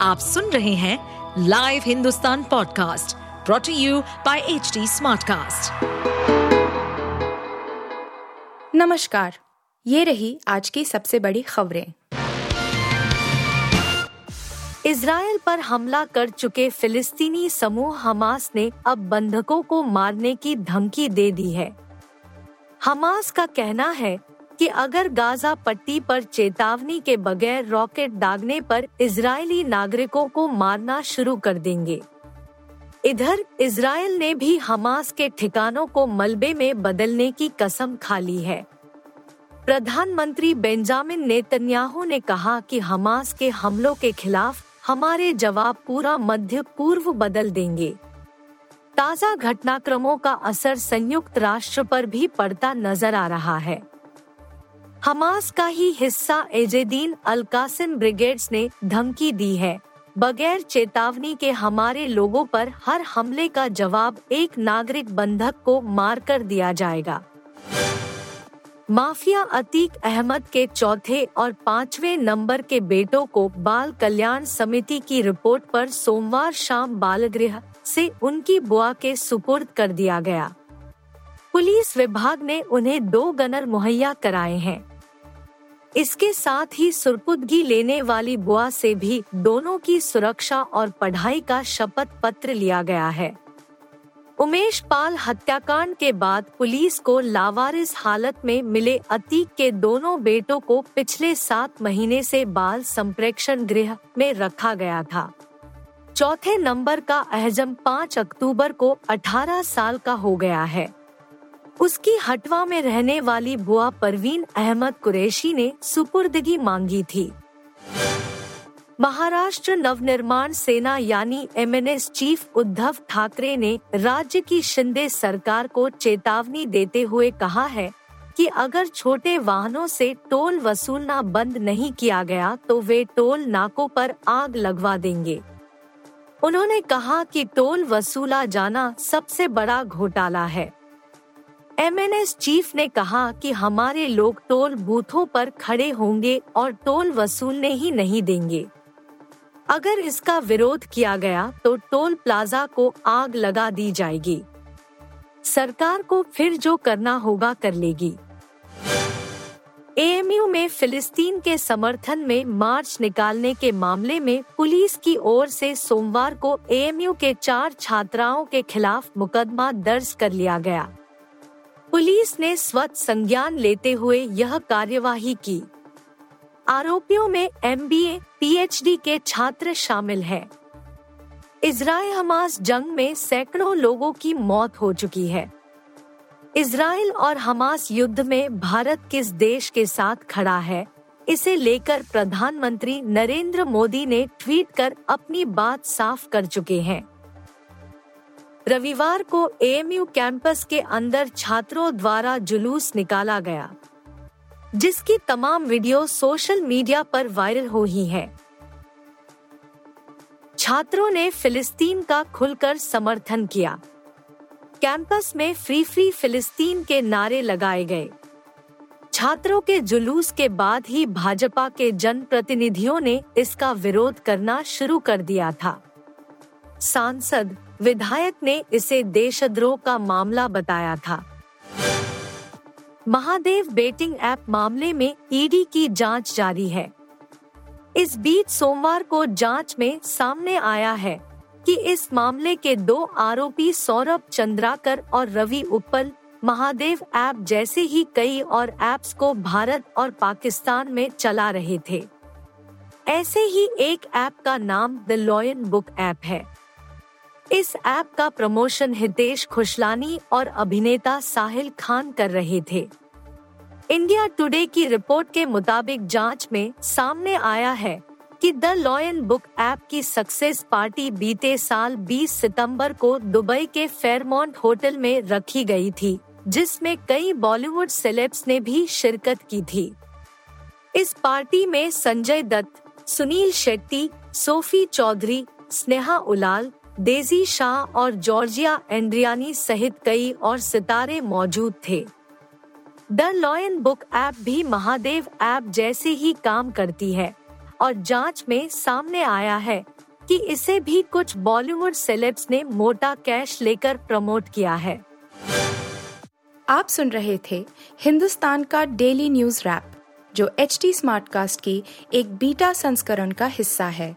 आप सुन रहे हैं live Hindustan podcast brought you by H Smartcast. नमस्कार, ये रही आज की सबसे बड़ी खबरें इसराइल पर हमला कर चुके फिलिस्तीनी समूह हमास ने अब बंधकों को मारने की धमकी दे दी है हमास का कहना है कि अगर गाजा पट्टी पर चेतावनी के बगैर रॉकेट दागने पर इजरायली नागरिकों को मारना शुरू कर देंगे। इधर इसराइल ने भी हमास के ठिकानों को मलबे में बदलने की कसम खा ली है। प्रधानमंत्री बेंजामिन नेतन्याहू ने कहा कि हमास के हमलों के खिलाफ हमारे जवाब पूरा मध्य पूर्व बदल देंगे। ताज़ा घटनाक्रमों का असर संयुक्त राष्ट्र पर भी पड़ता नज़र आ रहा है। हमास का ही हिस्सा एजेदीन अलकासिम ब्रिगेड्स ने धमकी दी है। बगैर चेतावनी के हमारे लोगों पर हर हमले का जवाब एक नागरिक बंधक को मार कर दिया जाएगा। माफिया अतीक अहमद के चौथे और पांचवे नंबर के बेटों को बाल कल्याण समिति की रिपोर्ट पर सोमवार शाम बालगृह से उनकी बुआ के सुपुर्द कर दिया गया। पुलिस विभाग ने उन्हें दो गनर मुहैया कराए हैं। इसके साथ ही सुरपुदगी लेने वाली बुआ से भी दोनों की सुरक्षा और पढ़ाई का शपथ पत्र लिया गया है। उमेश पाल हत्याकांड के बाद पुलिस को लावारिस हालत में मिले अतीक के दोनों बेटों को पिछले सात महीने से बाल संप्रेक्षण गृह में रखा गया था। चौथे नंबर का अहजम 5 अक्टूबर को 18 साल का हो गया है। उसकी हटवा में रहने वाली बुआ परवीन अहमद कुरैशी ने सुपुर्दगी मांगी थी। महाराष्ट्र नवनिर्माण सेना यानी एमएनएस चीफ उद्धव ठाकरे ने राज्य की शिंदे सरकार को चेतावनी देते हुए कहा है कि अगर छोटे वाहनों से टोल वसूलना बंद नहीं किया गया तो वे टोल नाकों पर आग लगवा देंगे। उन्होंने कहा कि टोल वसूला जाना सबसे बड़ा घोटाला है। एमएनएस चीफ ने कहा कि हमारे लोग टोल बूथों पर खड़े होंगे और टोल वसूलने ही नहीं देंगे। अगर इसका विरोध किया गया तो टोल प्लाजा को आग लगा दी जाएगी। सरकार को फिर जो करना होगा कर लेगी। एएमयू में फिलिस्तीन के समर्थन में मार्च निकालने के मामले में पुलिस की ओर से सोमवार को एएमयू के चार छात्राओं के खिलाफ मुकदमा दर्ज कर लिया गया। पुलिस ने स्वत संज्ञान लेते हुए यह कार्यवाही की। आरोपियों में एमबीए, पीएचडी के छात्र शामिल हैं। इसराइल हमास जंग में सैकड़ों लोगों की मौत हो चुकी है। इसराइल और हमास युद्ध में भारत किस देश के साथ खड़ा है इसे लेकर प्रधानमंत्री नरेंद्र मोदी ने ट्वीट कर अपनी बात साफ़ कर चुके हैं। रविवार को एएमयू कैंपस के अंदर छात्रों द्वारा जुलूस निकाला गया, जिसकी तमाम वीडियो सोशल मीडिया पर वायरल हो ही है। छात्रों ने फिलिस्तीन का खुलकर समर्थन किया। कैंपस में फ्री फ्री फिलिस्तीन के नारे लगाए गए। छात्रों के जुलूस के बाद ही भाजपा के जन प्रतिनिधियों ने इसका विरोध करना शुरू कर दिया था। सांसद विधायक ने इसे देशद्रोह का मामला बताया था। महादेव बेटिंग ऐप मामले में ईडी की जाँच जारी है। इस बीच सोमवार को जाँच में सामने आया है कि इस मामले के दो आरोपी सौरभ चंद्राकर और रवि उपल महादेव ऐप जैसे ही कई और ऐप्स को भारत और पाकिस्तान में चला रहे थे। ऐसे ही एक ऐप का नाम द लॉयन बुक ऐप है। इस ऐप का प्रमोशन हितेश खुशलानी और अभिनेता साहिल खान कर रहे थे। इंडिया टुडे की रिपोर्ट के मुताबिक जाँच में सामने आया है कि द लॉयन बुक ऐप की सक्सेस पार्टी बीते साल 20 सितंबर को दुबई के फेयरमोंट होटल में रखी गई थी, जिसमें कई बॉलीवुड सेलेब्स ने भी शिरकत की थी। इस पार्टी में संजय दत्त, सुनील शेट्टी, सोफी चौधरी, स्नेहा उलाल डेजी शाह और जॉर्जिया एंड्रियानी सहित कई और सितारे मौजूद थे। द लॉयन बुक ऐप भी महादेव ऐप जैसे ही काम करती है और जाँच में सामने आया है कि इसे भी कुछ बॉलीवुड सेलेब्स ने मोटा कैश लेकर प्रमोट किया है। आप सुन रहे थे हिंदुस्तान का डेली न्यूज़ रैप, जो एच टी स्मार्ट कास्ट की एक बीटा संस्करण का हिस्सा है।